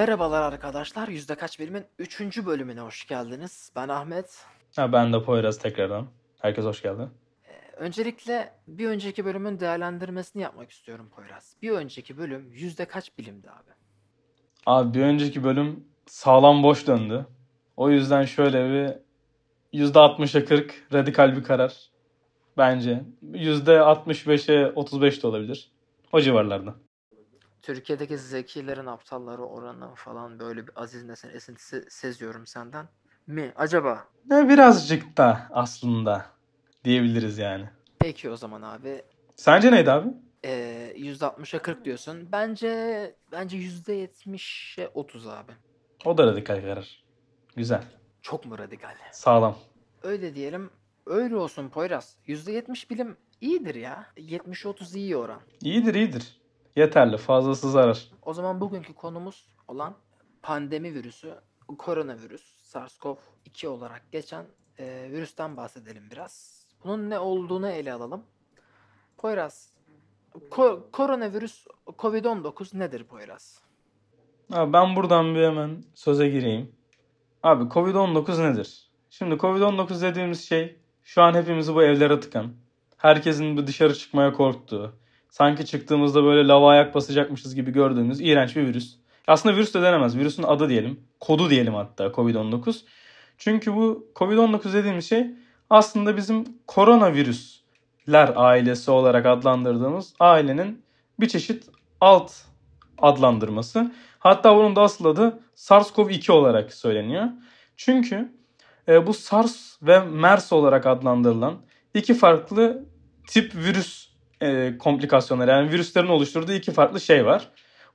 Merhabalar arkadaşlar. Yüzde kaç bilimin 3. bölümüne hoş geldiniz. Ben Ahmet. Ha, ben de Poyraz tekrardan. Herkes hoş geldi. Öncelikle bir önceki bölümün değerlendirmesini yapmak istiyorum Poyraz. Bir önceki bölüm yüzde kaç bilimdi abi? Abi bir önceki bölüm sağlam boş döndü. O yüzden şöyle bir %60'a 40 radikal bir karar. Bence. %65'e 35 de olabilir. O civarlarda. Türkiye'deki zekilerin aptalları oranı falan böyle bir Aziz Nesin esintisi seziyorum senden. Mi? Acaba? Ne birazcık da aslında diyebiliriz yani. Peki o zaman abi. Sence neydi abi? Ee, %60'a 40 diyorsun. Bence bence %70'e 30 abi. O da radikal karar. Güzel. Çok mu radikal? Sağlam. Öyle diyelim. Öyle olsun Poyraz. %70 bilim iyidir ya. 70-30 iyi oran. İyidir iyidir. Yeterli. Fazlası zarar. O zaman bugünkü konumuz olan pandemi virüsü, koronavirüs, SARS-CoV-2 olarak geçen e, virüsten bahsedelim biraz. Bunun ne olduğunu ele alalım. Poyraz, ko- koronavirüs COVID-19 nedir Poyraz? Abi ben buradan bir hemen söze gireyim. Abi Covid-19 nedir? Şimdi Covid-19 dediğimiz şey şu an hepimizi bu evlere tıkan. Herkesin bir dışarı çıkmaya korktuğu. Sanki çıktığımızda böyle lava ayak basacakmışız gibi gördüğümüz iğrenç bir virüs. Aslında virüs de denemez. Virüsün adı diyelim. Kodu diyelim hatta Covid-19. Çünkü bu Covid-19 dediğimiz şey aslında bizim koronavirüsler ailesi olarak adlandırdığımız ailenin bir çeşit alt adlandırması. Hatta bunun da asıl adı SARS-CoV-2 olarak söyleniyor. Çünkü e, bu SARS ve MERS olarak adlandırılan iki farklı tip virüs e, komplikasyonları yani virüslerin oluşturduğu iki farklı şey var.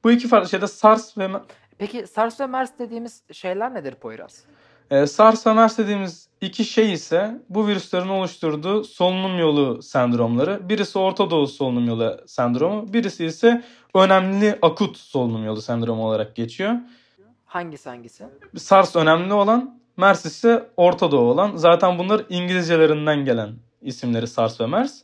Bu iki farklı şeyde SARS ve Peki SARS ve MERS dediğimiz şeyler nedir Poyraz? e, SARS ve MERS dediğimiz iki şey ise bu virüslerin oluşturduğu solunum yolu sendromları. Birisi Orta Doğu solunum yolu sendromu, birisi ise önemli akut solunum yolu sendromu olarak geçiyor. Hangisi hangisi? SARS önemli olan, MERS ise Orta Doğu olan. Zaten bunlar İngilizcelerinden gelen isimleri SARS ve MERS.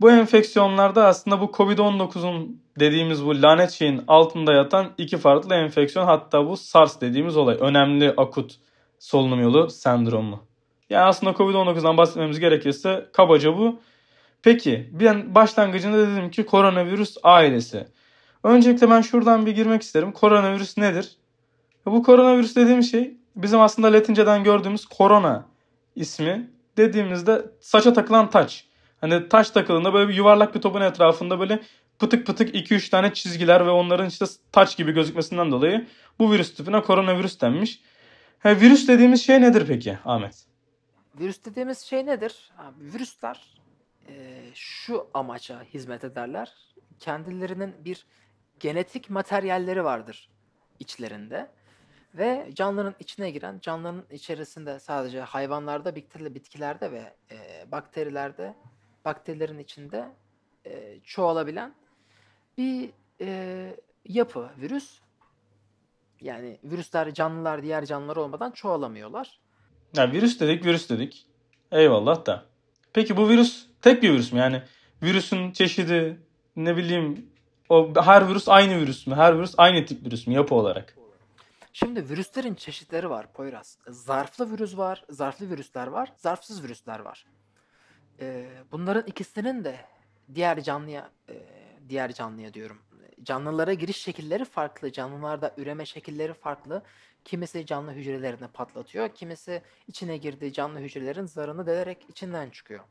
Bu enfeksiyonlarda aslında bu Covid-19'un dediğimiz bu lanet şeyin altında yatan iki farklı enfeksiyon. Hatta bu SARS dediğimiz olay. Önemli akut solunum yolu sendromu. Yani aslında Covid-19'dan bahsetmemiz gerekirse kabaca bu. Peki ben başlangıcında dedim ki koronavirüs ailesi. Öncelikle ben şuradan bir girmek isterim. Koronavirüs nedir? Bu koronavirüs dediğimiz şey bizim aslında Latinceden gördüğümüz korona ismi dediğimizde saça takılan taç. Hani taş takıldığında böyle bir yuvarlak bir topun etrafında böyle pıtık pıtık 2-3 tane çizgiler ve onların işte taç gibi gözükmesinden dolayı bu virüs tipine koronavirüs denmiş. Ha, virüs dediğimiz şey nedir peki Ahmet? Virüs dediğimiz şey nedir? Abi, virüsler e, şu amaca hizmet ederler. Kendilerinin bir genetik materyalleri vardır içlerinde. Ve canlıların içine giren, canlıların içerisinde sadece hayvanlarda, bitkilerde ve e, bakterilerde, bakterilerin içinde e, çoğalabilen bir e, yapı, virüs. Yani virüsler canlılar diğer canlılar olmadan çoğalamıyorlar. Ya virüs dedik virüs dedik. Eyvallah da. Peki bu virüs tek bir virüs mü? Yani virüsün çeşidi ne bileyim o her virüs aynı virüs mü? Her virüs aynı tip virüs mü yapı olarak? Şimdi virüslerin çeşitleri var Poyraz. Zarflı virüs var, zarflı virüsler var, zarfsız virüsler var. Ee, bunların ikisinin de diğer canlıya, e, diğer canlıya diyorum, canlılara giriş şekilleri farklı, canlılarda üreme şekilleri farklı. Kimisi canlı hücrelerini patlatıyor, kimisi içine girdiği canlı hücrelerin zarını delerek içinden çıkıyor.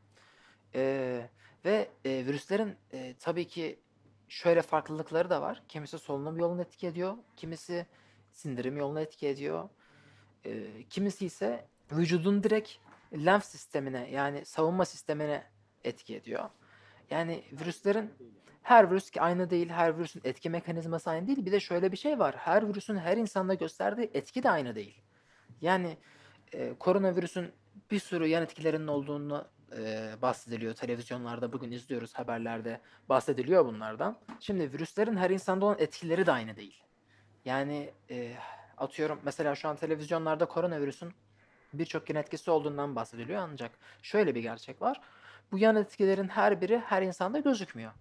Ee, ve e, virüslerin e, tabii ki şöyle farklılıkları da var. Kimisi solunum yolunu etki ediyor, kimisi sindirim yolunu etki ediyor. Ee, kimisi ise vücudun direkt lenf sistemine yani savunma sistemine etki ediyor. Yani virüslerin her virüs ki aynı değil, her virüsün etki mekanizması aynı değil. Bir de şöyle bir şey var. Her virüsün her insanda gösterdiği etki de aynı değil. Yani e, koronavirüsün bir sürü yan etkilerinin olduğunu e, bahsediliyor. Televizyonlarda bugün izliyoruz, haberlerde bahsediliyor bunlardan. Şimdi virüslerin her insanda olan etkileri de aynı değil. Yani e, atıyorum mesela şu an televizyonlarda koronavirüsün birçok yan etkisi olduğundan bahsediliyor ancak şöyle bir gerçek var. Bu yan etkilerin her biri her insanda gözükmüyor.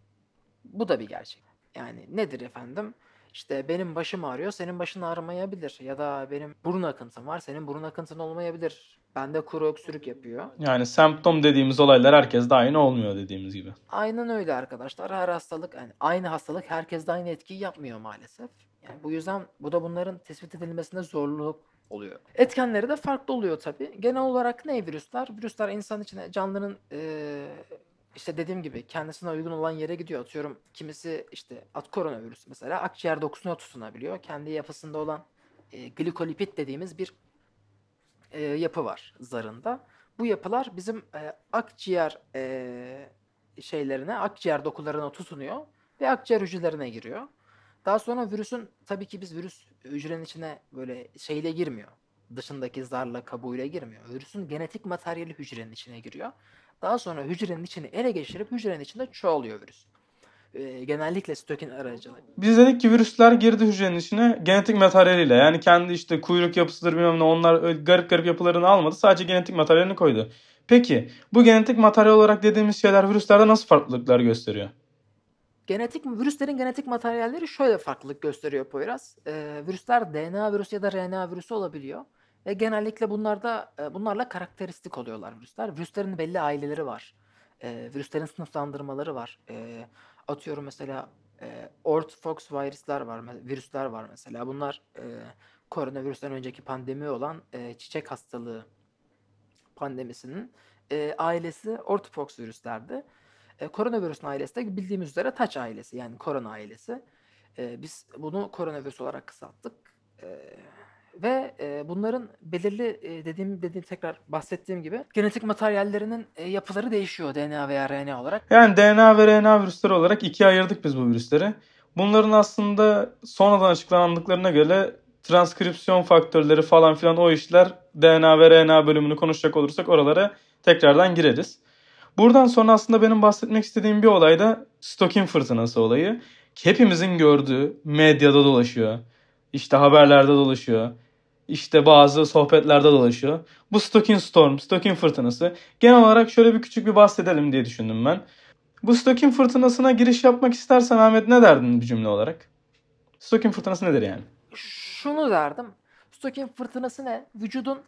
Bu da bir gerçek. Yani nedir efendim? İşte benim başım ağrıyor, senin başın ağrımayabilir. Ya da benim burun akıntım var, senin burun akıntın olmayabilir. Bende kuru öksürük yapıyor. Yani semptom dediğimiz olaylar herkeste aynı olmuyor dediğimiz gibi. Aynen öyle arkadaşlar. Her hastalık, yani aynı hastalık herkeste aynı etkiyi yapmıyor maalesef. Yani bu yüzden bu da bunların tespit edilmesinde zorluk oluyor. Etkenleri de farklı oluyor tabii. Genel olarak ne virüsler? Virüsler insan içine canlının eee, işte dediğim gibi kendisine uygun olan yere gidiyor. Atıyorum kimisi işte at koronavirüs mesela akciğer dokusuna tutunabiliyor. Kendi yapısında olan e, glikolipid dediğimiz bir e, yapı var zarında. Bu yapılar bizim e, akciğer e, şeylerine, akciğer dokularına tutunuyor ve akciğer hücrelerine giriyor. Daha sonra virüsün tabii ki biz virüs hücrenin içine böyle şeyle girmiyor. Dışındaki zarla kabuğuyla girmiyor. Virüsün genetik materyali hücrenin içine giriyor. Daha sonra hücrenin içini ele geçirip hücrenin içinde çoğalıyor virüs. E, genellikle stokin aracılığıyla. Biz dedik ki virüsler girdi hücrenin içine genetik materyaliyle. Yani kendi işte kuyruk yapısıdır bilmem ne onlar garip garip yapılarını almadı. Sadece genetik materyalini koydu. Peki bu genetik materyal olarak dediğimiz şeyler virüslerde nasıl farklılıklar gösteriyor? Genetik virüslerin genetik materyalleri şöyle farklılık gösteriyor Poyraz. Ee, virüsler DNA virüsü ya da RNA virüsü olabiliyor. Ve genellikle bunlarda e, bunlarla karakteristik oluyorlar virüsler. Virüslerin belli aileleri var. Ee, virüslerin sınıflandırmaları var. Ee, atıyorum mesela e, orthopox virüsler var, virüsler var mesela. Bunlar e, koronavirüsten önceki pandemi olan e, çiçek hastalığı pandemisinin e, ailesi orthopox virüslerdi. E, koronavirüsün ailesi de bildiğimiz üzere taç ailesi yani korona ailesi. E, biz bunu koronavirüs olarak kısalttık. E, ve e, bunların belirli e, dediğim dediğim tekrar bahsettiğim gibi genetik materyallerinin e, yapıları değişiyor DNA veya RNA olarak. Yani DNA ve RNA virüsleri olarak ikiye ayırdık biz bu virüsleri. Bunların aslında sonradan açıklandıklarına göre transkripsiyon faktörleri falan filan o işler DNA ve RNA bölümünü konuşacak olursak oralara tekrardan gireriz. Buradan sonra aslında benim bahsetmek istediğim bir olay da Stokin fırtınası olayı. Hepimizin gördüğü medyada dolaşıyor. İşte haberlerde dolaşıyor. İşte bazı sohbetlerde dolaşıyor. Bu Stokin Storm, Stokin fırtınası. Genel olarak şöyle bir küçük bir bahsedelim diye düşündüm ben. Bu Stokin fırtınasına giriş yapmak istersen Ahmet ne derdin bir cümle olarak? Stokin fırtınası nedir yani? Şunu derdim. Stokin fırtınası ne? Vücudun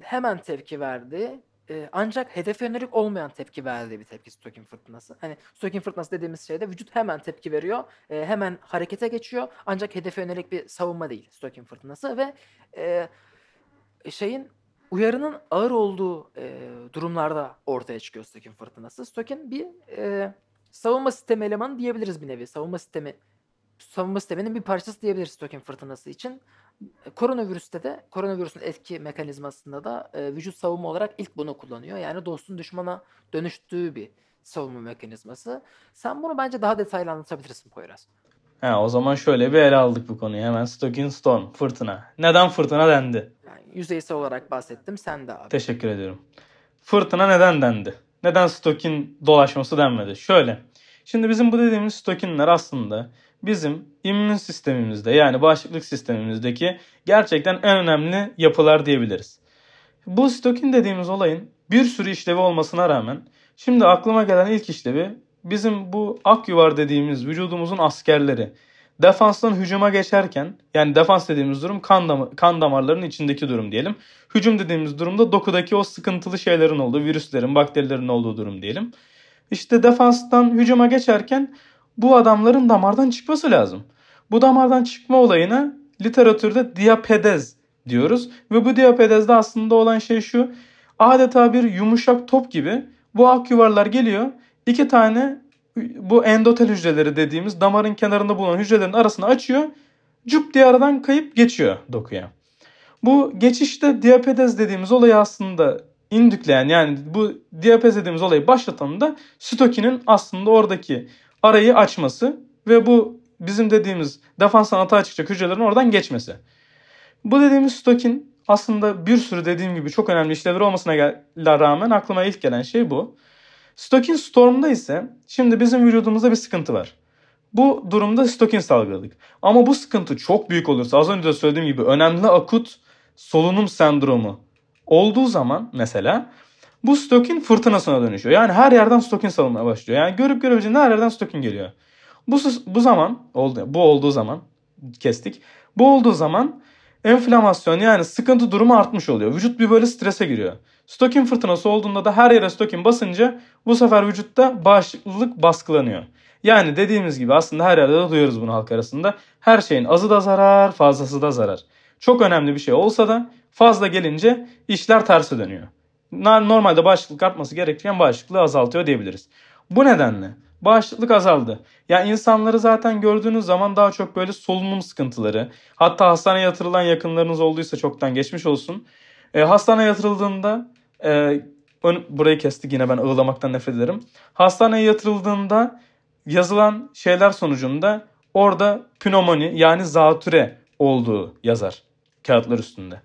hemen tepki verdiği e, ancak hedefe yönelik olmayan tepki verdiği bir tepki Stokin fırtınası. Hani Stokin fırtınası dediğimiz şeyde vücut hemen tepki veriyor. e, hemen harekete geçiyor. Ancak hedefe yönelik bir savunma değil Stokin fırtınası ve e, şeyin uyarının ağır olduğu e, durumlarda ortaya çıkıyor Stokin fırtınası. Stokin bir e, savunma sistemi elemanı diyebiliriz bir nevi. Savunma sistemi savunma sisteminin bir parçası diyebiliriz Stokin fırtınası için. Koronavirüste de koronavirüsün etki mekanizmasında da e, vücut savunma olarak ilk bunu kullanıyor. Yani dostun düşmana dönüştüğü bir savunma mekanizması. Sen bunu bence daha detaylı anlatabilirsin Poyraz. Ha, o zaman şöyle bir ele aldık bu konuyu. Hemen Stokin Storm, fırtına. Neden fırtına dendi? Yani yüzeysel olarak bahsettim sen de abi. Teşekkür ediyorum. Fırtına neden dendi? Neden stokin dolaşması denmedi? Şöyle. Şimdi bizim bu dediğimiz stokinler aslında bizim immün sistemimizde yani bağışıklık sistemimizdeki gerçekten en önemli yapılar diyebiliriz. Bu stokin dediğimiz olayın bir sürü işlevi olmasına rağmen şimdi aklıma gelen ilk işlevi bizim bu ak yuvar dediğimiz vücudumuzun askerleri defanstan hücuma geçerken yani defans dediğimiz durum kan, dam- kan damarlarının içindeki durum diyelim. Hücum dediğimiz durumda dokudaki o sıkıntılı şeylerin olduğu, virüslerin, bakterilerin olduğu durum diyelim. İşte defanstan hücuma geçerken bu adamların damardan çıkması lazım. Bu damardan çıkma olayına literatürde diapedez diyoruz. Ve bu diapedezde aslında olan şey şu. Adeta bir yumuşak top gibi bu ak yuvarlar geliyor. iki tane bu endotel hücreleri dediğimiz damarın kenarında bulunan hücrelerin arasını açıyor. Cüp diye aradan kayıp geçiyor dokuya. Bu geçişte diapedez dediğimiz olayı aslında indükleyen yani bu diapez dediğimiz olayı başlatan da stokinin aslında oradaki arayı açması ve bu bizim dediğimiz defanstan atağa çıkacak hücrelerin oradan geçmesi. Bu dediğimiz stokin aslında bir sürü dediğim gibi çok önemli işlevleri olmasına rağmen aklıma ilk gelen şey bu. Stokin Storm'da ise şimdi bizim vücudumuzda bir sıkıntı var. Bu durumda stokin salgıladık. Ama bu sıkıntı çok büyük olursa az önce de söylediğim gibi önemli akut solunum sendromu olduğu zaman mesela bu stokin fırtınasına dönüşüyor. Yani her yerden stokin salınmaya başlıyor. Yani görüp görebileceğin her yerden stokin geliyor. Bu, bu zaman oldu, bu olduğu zaman kestik. Bu olduğu zaman enflamasyon yani sıkıntı durumu artmış oluyor. Vücut bir böyle strese giriyor. Stokin fırtınası olduğunda da her yere stokin basınca bu sefer vücutta bağışıklık baskılanıyor. Yani dediğimiz gibi aslında her yerde de duyuyoruz bunu halk arasında. Her şeyin azı da zarar, fazlası da zarar. Çok önemli bir şey olsa da fazla gelince işler terse dönüyor. Normalde bağışıklık artması gerekirken bağışıklığı azaltıyor diyebiliriz. Bu nedenle bağışıklık azaldı. Ya yani insanları zaten gördüğünüz zaman daha çok böyle solunum sıkıntıları, hatta hastaneye yatırılan yakınlarınız olduysa çoktan geçmiş olsun. E, hastaneye yatırıldığında e, burayı kestik yine ben ağlamaktan nefret ederim. Hastaneye yatırıldığında yazılan şeyler sonucunda orada pnömoni yani zatüre olduğu yazar kağıtlar üstünde.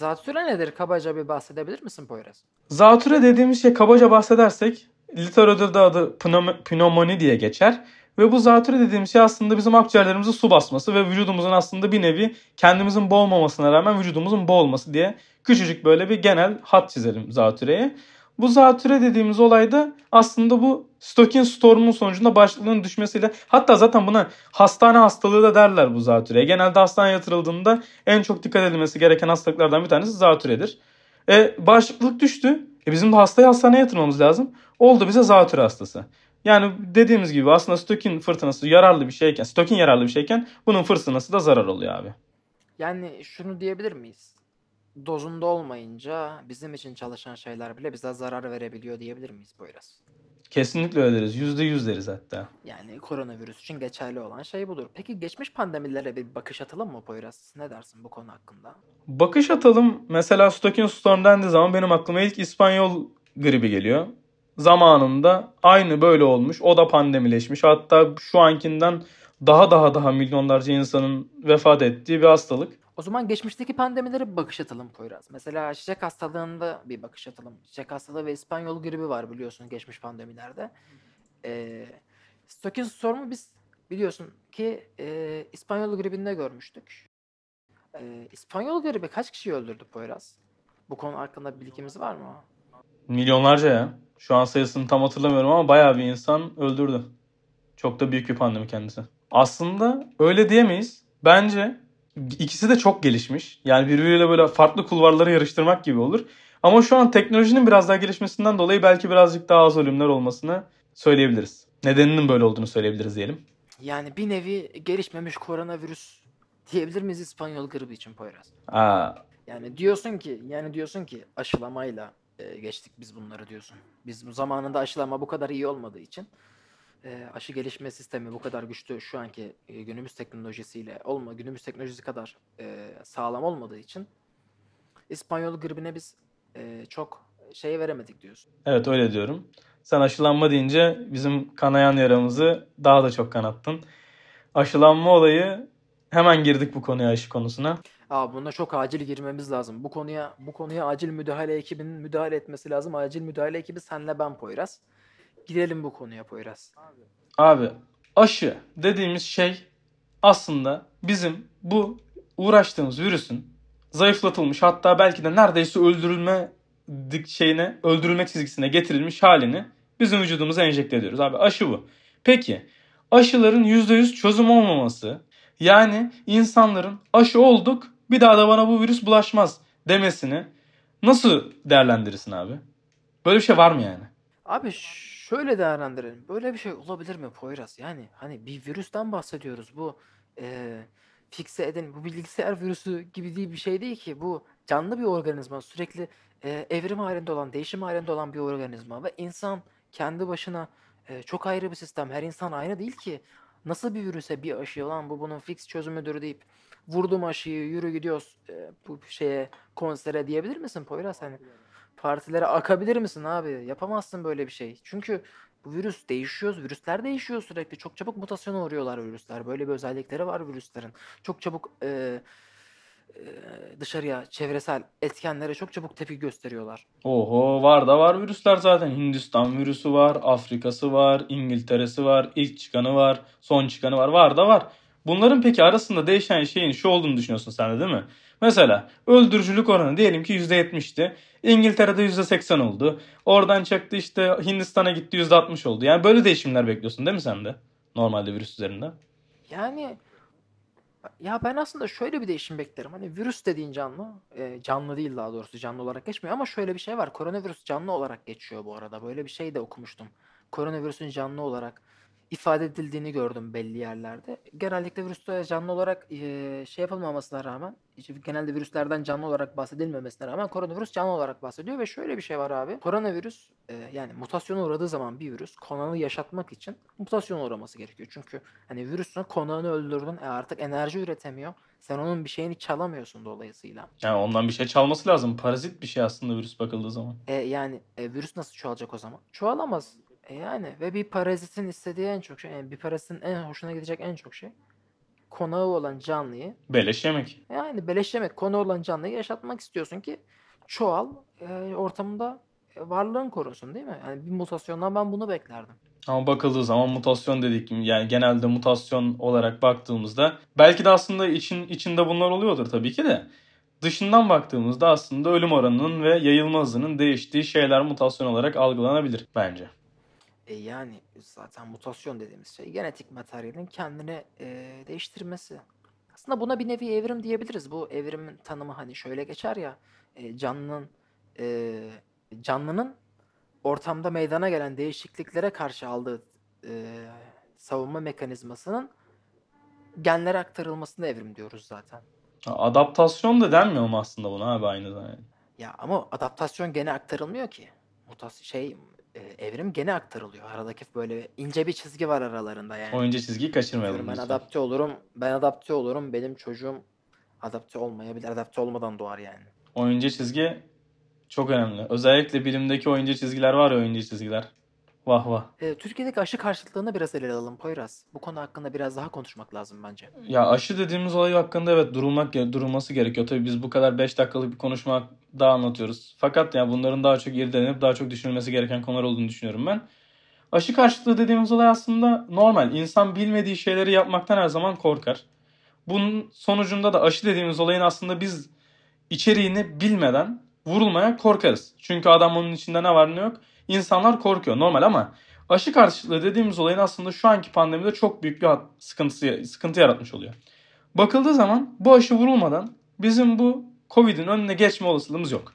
Zatüre nedir? Kabaca bir bahsedebilir misin Poyraz? Zatüre dediğimiz şey kabaca bahsedersek literatürde adı pnömoni diye geçer. Ve bu zatüre dediğimiz şey aslında bizim akciğerlerimize su basması ve vücudumuzun aslında bir nevi kendimizin boğulmamasına rağmen vücudumuzun boğulması diye küçücük böyle bir genel hat çizelim zatüreye. Bu zatüre dediğimiz olayda aslında bu stokin stormun sonucunda başlığının düşmesiyle hatta zaten buna hastane hastalığı da derler bu zatüreye. Genelde hastaneye yatırıldığında en çok dikkat edilmesi gereken hastalıklardan bir tanesi zatüredir. E, bağışıklık düştü. E, bizim de hastayı hastaneye yatırmamız lazım. Oldu bize zatüre hastası. Yani dediğimiz gibi aslında stokin fırtınası yararlı bir şeyken, stokin yararlı bir şeyken bunun fırtınası da zarar oluyor abi. Yani şunu diyebilir miyiz? Dozunda olmayınca bizim için çalışan şeyler bile bize zarar verebiliyor diyebilir miyiz Poyraz? Kesinlikle öyle deriz. Yüzde yüz deriz hatta. Yani koronavirüs için geçerli olan şey budur. Peki geçmiş pandemilere bir bakış atalım mı Poyraz? Ne dersin bu konu hakkında? Bakış atalım. Mesela Stokin Storm dendiği zaman benim aklıma ilk İspanyol gribi geliyor. Zamanında aynı böyle olmuş. O da pandemileşmiş. Hatta şu ankinden daha daha daha milyonlarca insanın vefat ettiği bir hastalık. O zaman geçmişteki pandemilere bir bakış atalım Poyraz. Mesela çiçek hastalığında bir bakış atalım. Çiçek hastalığı ve İspanyol gribi var biliyorsun geçmiş pandemilerde. Ee, Stokin Storm'u biz biliyorsun ki e, İspanyol gribinde görmüştük. Ee, İspanyol gribi kaç kişi öldürdü Poyraz? Bu konu hakkında bilgimiz var mı? Milyonlarca ya. Şu an sayısını tam hatırlamıyorum ama bayağı bir insan öldürdü. Çok da büyük bir pandemi kendisi. Aslında öyle diyemeyiz. Bence ikisi de çok gelişmiş. Yani birbiriyle böyle farklı kulvarları yarıştırmak gibi olur. Ama şu an teknolojinin biraz daha gelişmesinden dolayı belki birazcık daha az ölümler olmasını söyleyebiliriz. Nedeninin böyle olduğunu söyleyebiliriz diyelim. Yani bir nevi gelişmemiş koronavirüs diyebilir miyiz İspanyol gribi için Poyraz? Aa. Yani diyorsun ki yani diyorsun ki aşılamayla e, geçtik biz bunları diyorsun. Biz bu zamanında aşılama bu kadar iyi olmadığı için e, aşı gelişme sistemi bu kadar güçlü şu anki e, günümüz teknolojisiyle olma günümüz teknolojisi kadar e, sağlam olmadığı için İspanyol gribine biz e, çok şey veremedik diyorsun. Evet öyle diyorum. Sen aşılanma deyince bizim kanayan yaramızı daha da çok kanattın. Aşılanma olayı hemen girdik bu konuya aşı konusuna. Abi buna çok acil girmemiz lazım. Bu konuya bu konuya acil müdahale ekibinin müdahale etmesi lazım. Acil müdahale ekibi senle ben Poyraz. Girelim bu konuya Poyraz. Abi aşı dediğimiz şey aslında bizim bu uğraştığımız virüsün zayıflatılmış hatta belki de neredeyse öldürülme şeyine öldürülmek çizgisine getirilmiş halini bizim vücudumuza enjekte ediyoruz. Abi aşı bu. Peki aşıların %100 çözüm olmaması yani insanların aşı olduk bir daha da bana bu virüs bulaşmaz demesini nasıl değerlendirirsin abi? Böyle bir şey var mı yani? Abi şöyle değerlendirelim. Böyle bir şey olabilir mi Poyraz? Yani hani bir virüsten bahsediyoruz. Bu e, fikse eden bu bilgisayar virüsü gibi değil bir şey değil ki. Bu canlı bir organizma. Sürekli e, evrim halinde olan, değişim halinde olan bir organizma. Ve insan kendi başına e, çok ayrı bir sistem. Her insan aynı değil ki. Nasıl bir virüse bir aşı olan bu bunun fix çözümüdür deyip vurdum aşıyı yürü gidiyoruz e, bu şeye konsere diyebilir misin Poyraz? Hani partilere akabilir misin abi? Yapamazsın böyle bir şey. Çünkü bu virüs değişiyor. Virüsler değişiyor sürekli. Çok çabuk mutasyona uğruyorlar virüsler. Böyle bir özellikleri var virüslerin. Çok çabuk e, e, dışarıya, çevresel etkenlere çok çabuk tepki gösteriyorlar. Oho var da var virüsler zaten. Hindistan virüsü var, Afrika'sı var, İngiltere'si var, ilk çıkanı var, son çıkanı var. Var da var. Bunların peki arasında değişen şeyin şu olduğunu düşünüyorsun sen de değil mi? Mesela öldürücülük oranı diyelim ki %70'ti. İngiltere'de %80 oldu. Oradan çıktı işte Hindistan'a gitti %60 oldu. Yani böyle değişimler bekliyorsun değil mi sen de? Normalde virüs üzerinde. Yani Ya ben aslında şöyle bir değişim beklerim. Hani virüs dediğin canlı, e, canlı değil daha doğrusu canlı olarak geçmiyor ama şöyle bir şey var. Koronavirüs canlı olarak geçiyor bu arada. Böyle bir şey de okumuştum. Koronavirüsün canlı olarak ifade edildiğini gördüm belli yerlerde. Genellikle virüste canlı olarak e, şey yapılmamasına rağmen, işte genelde virüslerden canlı olarak bahsedilmemesine rağmen koronavirüs canlı olarak bahsediyor ve şöyle bir şey var abi. Koronavirüs e, yani mutasyona uğradığı zaman bir virüs konağını yaşatmak için mutasyona uğraması gerekiyor. Çünkü hani virüsün konağını öldürdün e artık enerji üretemiyor. Sen onun bir şeyini çalamıyorsun dolayısıyla. Yani ondan bir şey çalması lazım. Parazit bir şey aslında virüs bakıldığı zaman. E yani e, virüs nasıl çoğalacak o zaman? Çoğalamaz. E yani ve bir parazitin istediği en çok şey, yani bir parazitin en hoşuna gidecek en çok şey konağı olan canlıyı Beleş yemek. yani beleşlemek konağı olan canlıyı yaşatmak istiyorsun ki çoğal e, ortamında e, varlığın korunsun değil mi? Yani bir mutasyondan ben bunu beklerdim. Ama bakıldığı zaman mutasyon dedik yani genelde mutasyon olarak baktığımızda belki de aslında için içinde bunlar oluyordur tabii ki de dışından baktığımızda aslında ölüm oranının ve yayılma hızının değiştiği şeyler mutasyon olarak algılanabilir bence. E yani zaten mutasyon dediğimiz şey genetik materyalin kendini e, değiştirmesi. Aslında buna bir nevi evrim diyebiliriz. Bu evrimin tanımı hani şöyle geçer ya e, canlının e, canlının ortamda meydana gelen değişikliklere karşı aldığı e, savunma mekanizmasının genlere aktarılmasına evrim diyoruz zaten. Adaptasyon da denmiyor mu aslında buna abi aynı zamanda? Ya ama adaptasyon gene aktarılmıyor ki. Mutas şey e, evrim gene aktarılıyor. Aradaki böyle ince bir çizgi var aralarında yani. İnce çizgiyi kaçırmayalım Diyorum ben lütfen. adapte olurum. Ben adapte olurum. Benim çocuğum adapte olmayabilir. Adapte olmadan doğar yani. O ince çizgi çok önemli. Özellikle bilimdeki o ince çizgiler var ya o ince çizgiler. Vah vah. E, Türkiye'deki aşı karşıtlığını biraz ele alalım Poyraz. Bu konu hakkında biraz daha konuşmak lazım bence. Ya aşı dediğimiz olay hakkında evet durulmak durulması gerekiyor. Tabii biz bu kadar 5 dakikalık bir konuşma daha anlatıyoruz. Fakat ya bunların daha çok irdelenip daha çok düşünülmesi gereken konular olduğunu düşünüyorum ben. Aşı karşıtlığı dediğimiz olay aslında normal. İnsan bilmediği şeyleri yapmaktan her zaman korkar. Bunun sonucunda da aşı dediğimiz olayın aslında biz içeriğini bilmeden vurulmaya korkarız. Çünkü adam onun içinde ne var ne yok. İnsanlar korkuyor normal ama aşı karşıtlığı dediğimiz olayın aslında şu anki pandemide çok büyük bir sıkıntı, sıkıntı yaratmış oluyor. Bakıldığı zaman bu aşı vurulmadan bizim bu Covid'in önüne geçme olasılığımız yok.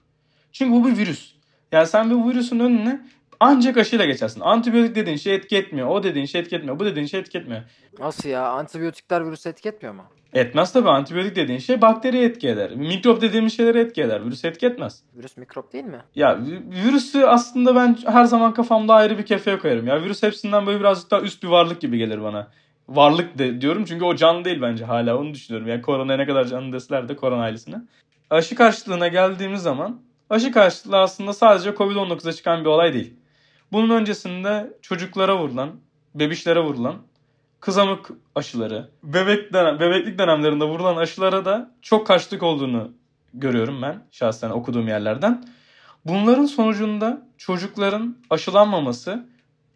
Çünkü bu bir virüs. Yani sen bu virüsün önüne ancak aşıyla geçersin. Antibiyotik dediğin şey etki etmiyor. O dediğin şey etki etmiyor. Bu dediğin şey etki etmiyor. Nasıl ya? Antibiyotikler virüse etki etmiyor mu? Etmez tabii. Antibiyotik dediğin şey bakteri etki eder. Mikrop dediğimiz şeyleri etki eder. Virüs etki etmez. Virüs mikrop değil mi? Ya vi- virüsü aslında ben her zaman kafamda ayrı bir kefeye koyarım. Ya virüs hepsinden böyle birazcık daha üst bir varlık gibi gelir bana. Varlık de diyorum çünkü o canlı değil bence hala onu düşünüyorum. Yani korona ne kadar canlı deseler de korona ailesine. Aşı karşıtlığına geldiğimiz zaman aşı karşıtlığı aslında sadece Covid-19'a çıkan bir olay değil. Bunun öncesinde çocuklara vurulan, bebişlere vurulan kızamık aşıları, bebek dönem, bebeklik dönemlerinde vurulan aşılara da çok karşılık olduğunu görüyorum ben şahsen okuduğum yerlerden. Bunların sonucunda çocukların aşılanmaması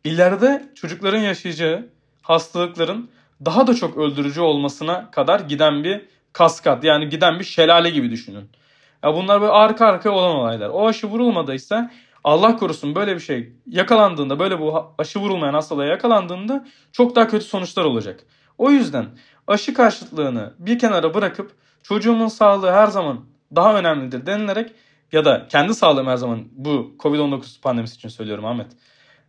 ileride çocukların yaşayacağı hastalıkların daha da çok öldürücü olmasına kadar giden bir kaskat yani giden bir şelale gibi düşünün. Ya bunlar böyle arka arkaya olan olaylar. O aşı vurulmadıysa Allah korusun böyle bir şey yakalandığında böyle bu aşı vurulmayan hastalığa yakalandığında çok daha kötü sonuçlar olacak. O yüzden aşı karşıtlığını bir kenara bırakıp çocuğumun sağlığı her zaman daha önemlidir denilerek ya da kendi sağlığım her zaman bu Covid-19 pandemisi için söylüyorum Ahmet.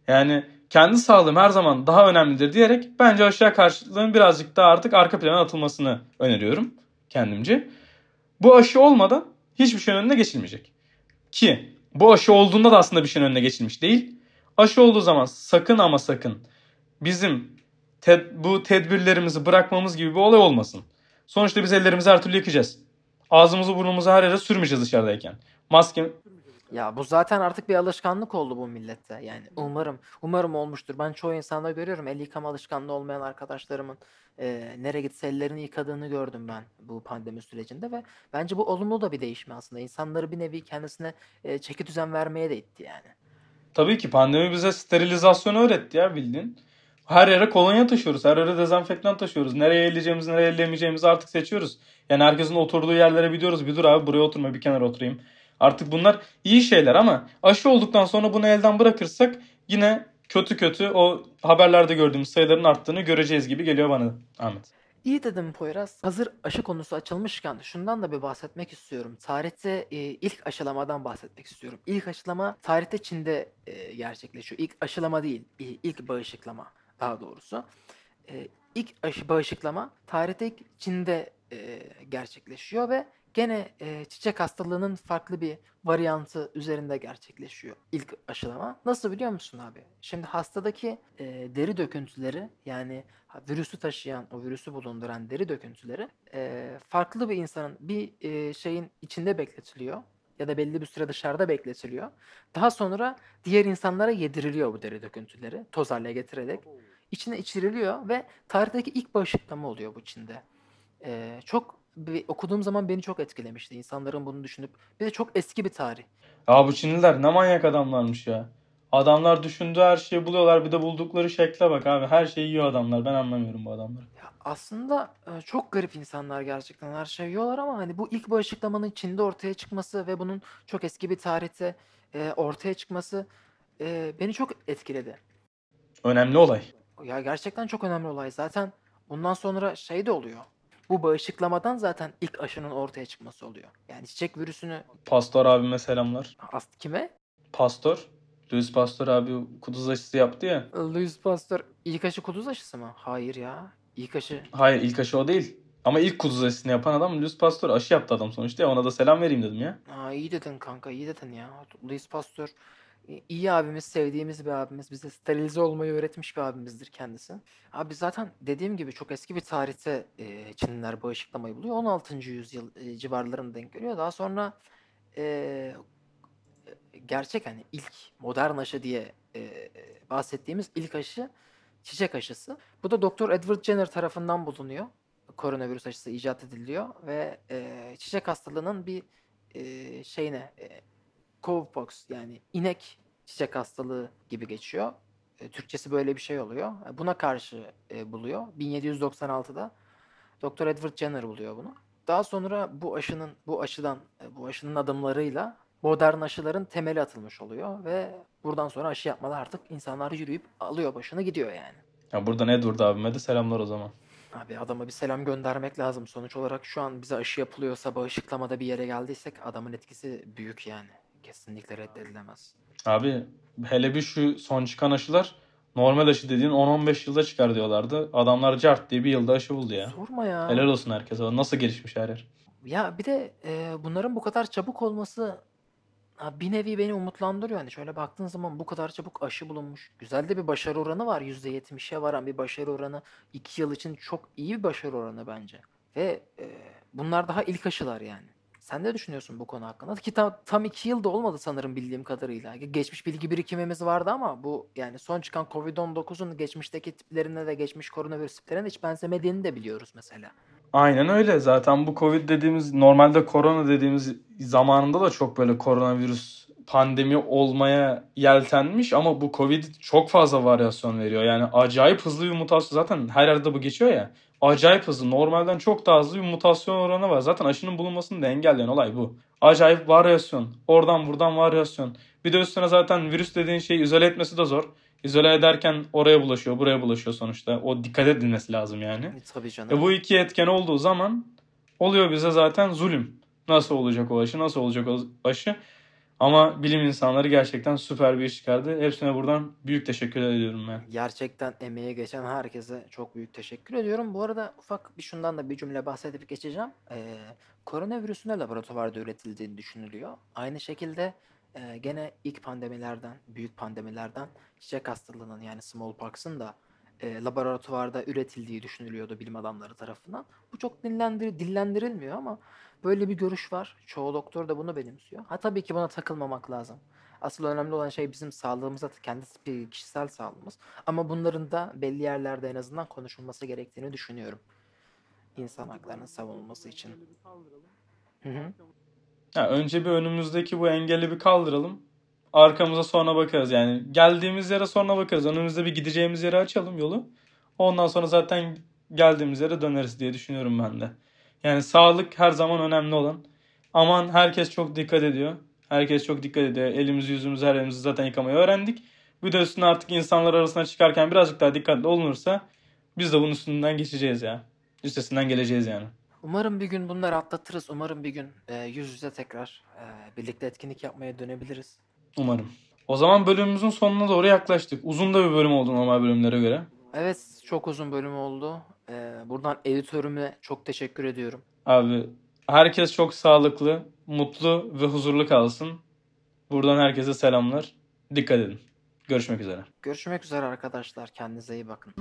Yani kendi sağlığım her zaman daha önemlidir diyerek bence aşıya karşıtlığın birazcık daha artık arka plana atılmasını öneriyorum kendimce. Bu aşı olmadan hiçbir şeyin önüne geçilmeyecek. Ki bu aşı olduğunda da aslında bir şeyin önüne geçilmiş değil. Aşı olduğu zaman sakın ama sakın bizim ted- bu tedbirlerimizi bırakmamız gibi bir olay olmasın. Sonuçta biz ellerimizi her türlü yıkayacağız. Ağzımızı burnumuzu her yere sürmeyeceğiz dışarıdayken. Maske Ya bu zaten artık bir alışkanlık oldu bu millette. Yani umarım, umarım olmuştur. Ben çoğu insanda görüyorum el yıkama alışkanlığı olmayan arkadaşlarımın e, nereye gitse ellerini yıkadığını gördüm ben bu pandemi sürecinde ve bence bu olumlu da bir değişme aslında. İnsanları bir nevi kendisine e, çeki düzen vermeye de itti yani. Tabii ki pandemi bize sterilizasyonu öğretti ya bildiğin. Her yere kolonya taşıyoruz. Her yere dezenfektan taşıyoruz. Nereye elleyeceğimizi, nereye ellemeyeceğimizi artık seçiyoruz. Yani herkesin oturduğu yerlere biliyoruz. Bir dur abi buraya oturma bir kenara oturayım. Artık bunlar iyi şeyler ama aşı olduktan sonra bunu elden bırakırsak yine kötü kötü o haberlerde gördüğümüz sayıların arttığını göreceğiz gibi geliyor bana Ahmet. İyi dedim Poyraz. Hazır aşı konusu açılmışken şundan da bir bahsetmek istiyorum. Tarihte e, ilk aşılamadan bahsetmek istiyorum. İlk aşılama tarihte Çin'de e, gerçekleşiyor. İlk aşılama değil, ilk bağışıklama daha doğrusu. E, ilk aşı bağışıklama tarihte ilk Çin'de e, gerçekleşiyor ve gene e, çiçek hastalığının farklı bir varyantı üzerinde gerçekleşiyor ilk aşılama. Nasıl biliyor musun abi? Şimdi hastadaki e, deri döküntüleri yani virüsü taşıyan, o virüsü bulunduran deri döküntüleri e, farklı bir insanın bir e, şeyin içinde bekletiliyor ya da belli bir süre dışarıda bekletiliyor. Daha sonra diğer insanlara yediriliyor bu deri döküntüleri toz haline getirerek içine içiriliyor ve tarihteki ilk bağışıklama oluyor bu Çin'de. E, çok okuduğum zaman beni çok etkilemişti insanların bunu düşünüp bir de çok eski bir tarih. Ya bu Çinliler ne manyak adamlarmış ya. Adamlar düşündüğü her şeyi buluyorlar. Bir de buldukları şekle bak abi. Her şeyi yiyor adamlar. Ben anlamıyorum bu adamları. Ya aslında e, çok garip insanlar gerçekten her şeyi yiyorlar ama hani bu ilk bağışıklamanın Çin'de ortaya çıkması ve bunun çok eski bir tarihte e, ortaya çıkması e, beni çok etkiledi. Önemli olay. Ya gerçekten çok önemli olay. Zaten bundan sonra şey de oluyor. Bu bağışıklamadan zaten ilk aşının ortaya çıkması oluyor. Yani çiçek virüsünü Pastor abime selamlar. as kime? Pastor. Louis Pastor abi kuduz aşısı yaptı ya. Louis Pasteur ilk aşı kuduz aşısı mı? Hayır ya. İlk aşı Hayır ilk aşı o değil. Ama ilk kuduz aşısını yapan adam Louis Pasteur. Aşı yaptı adam sonuçta ya. Ona da selam vereyim dedim ya. Aa, iyi dedin kanka iyi dedin ya. Louis Pasteur i- iyi abimiz, sevdiğimiz bir abimiz. Bize sterilize olmayı öğretmiş bir abimizdir kendisi. Abi zaten dediğim gibi çok eski bir tarihte e, Çinliler bağışıklamayı buluyor. 16. yüzyıl e, civarlarına denk geliyor. Daha sonra e, gerçek hani ilk modern aşı diye e, bahsettiğimiz ilk aşı çiçek aşısı. Bu da Doktor Edward Jenner tarafından bulunuyor. Koronavirüs aşısı icat ediliyor ve e, çiçek hastalığının bir e, şeyine e, cowpox yani inek çiçek hastalığı gibi geçiyor. E, Türkçesi böyle bir şey oluyor. E, Buna karşı e, buluyor. 1796'da Doktor Edward Jenner buluyor bunu. Daha sonra bu aşının bu aşıdan e, bu aşının adımlarıyla modern aşıların temeli atılmış oluyor ve buradan sonra aşı yapmalı artık insanlar yürüyüp alıyor başını gidiyor yani. Ya buradan Edward abime de selamlar o zaman. Abi adama bir selam göndermek lazım. Sonuç olarak şu an bize aşı yapılıyorsa bağışıklamada bir yere geldiysek adamın etkisi büyük yani. Kesinlikle reddedilemez. Abi hele bir şu son çıkan aşılar normal aşı dediğin 10-15 yılda çıkar diyorlardı. Adamlar cart diye bir yılda aşı buldu ya. Sorma ya. Helal olsun herkese. Nasıl gelişmiş her yer. Ya bir de e, bunların bu kadar çabuk olması ha, bir nevi beni umutlandırıyor. Yani şöyle baktığın zaman bu kadar çabuk aşı bulunmuş. Güzel de bir başarı oranı var. %70'e varan bir başarı oranı. 2 yıl için çok iyi bir başarı oranı bence. Ve e, bunlar daha ilk aşılar yani. Sen ne düşünüyorsun bu konu hakkında? Ki tam, tam 2 yıl da olmadı sanırım bildiğim kadarıyla. Geçmiş bilgi birikimimiz vardı ama bu yani son çıkan Covid-19'un geçmişteki tiplerine de geçmiş koronavirüs tiplerine hiç benzemediğini de biliyoruz mesela. Aynen öyle. Zaten bu Covid dediğimiz normalde korona dediğimiz zamanında da çok böyle koronavirüs pandemi olmaya yeltenmiş ama bu Covid çok fazla varyasyon veriyor. Yani acayip hızlı bir mutasyon. Zaten her yerde bu geçiyor ya. Acayip hızlı. Normalden çok daha hızlı bir mutasyon oranı var. Zaten aşının bulunmasını da engelleyen olay bu. Acayip varyasyon. Oradan buradan varyasyon. Bir de üstüne zaten virüs dediğin şeyi izole etmesi de zor. İzole ederken oraya bulaşıyor, buraya bulaşıyor sonuçta. O dikkat edilmesi lazım yani. E, tabii canım. E bu iki etken olduğu zaman oluyor bize zaten zulüm. Nasıl olacak o aşı, nasıl olacak o aşı? Ama bilim insanları gerçekten süper bir iş çıkardı. Hepsine buradan büyük teşekkür ediyorum ben. Gerçekten emeği geçen herkese çok büyük teşekkür ediyorum. Bu arada ufak bir şundan da bir cümle bahsedip geçeceğim. Ee, koronavirüsün de laboratuvarda üretildiğini düşünülüyor. Aynı şekilde e, gene ilk pandemilerden, büyük pandemilerden çiçek hastalığının yani smallpox'ın da e, laboratuvarda üretildiği düşünülüyordu bilim adamları tarafından. Bu çok dillendir dillendirilmiyor ama böyle bir görüş var. Çoğu doktor da bunu benimsiyor. Ha tabii ki buna takılmamak lazım. Asıl önemli olan şey bizim sağlığımıza, kendi kişisel sağlığımız. Ama bunların da belli yerlerde en azından konuşulması gerektiğini düşünüyorum. İnsan haklarının savunulması için. Hı hı. Ya önce bir önümüzdeki bu engeli bir kaldıralım. Arkamıza sonra bakarız. Yani geldiğimiz yere sonra bakarız. Önümüzde bir gideceğimiz yere açalım yolu. Ondan sonra zaten geldiğimiz yere döneriz diye düşünüyorum ben de. Yani sağlık her zaman önemli olan. Aman herkes çok dikkat ediyor. Herkes çok dikkat ediyor. Elimizi yüzümüzü her yerimizi zaten yıkamayı öğrendik. Bir de üstüne artık insanlar arasına çıkarken birazcık daha dikkatli olunursa biz de bunun üstünden geçeceğiz ya. üstesinden geleceğiz yani. Umarım bir gün bunları atlatırız. Umarım bir gün e, yüz yüze tekrar e, birlikte etkinlik yapmaya dönebiliriz. Umarım. O zaman bölümümüzün sonuna doğru yaklaştık. Uzun da bir bölüm oldu normal bölümlere göre. Evet, çok uzun bölüm oldu. E, buradan editörüme çok teşekkür ediyorum. Abi herkes çok sağlıklı, mutlu ve huzurlu kalsın. Buradan herkese selamlar. Dikkat edin. Görüşmek üzere. Görüşmek üzere arkadaşlar. Kendinize iyi bakın.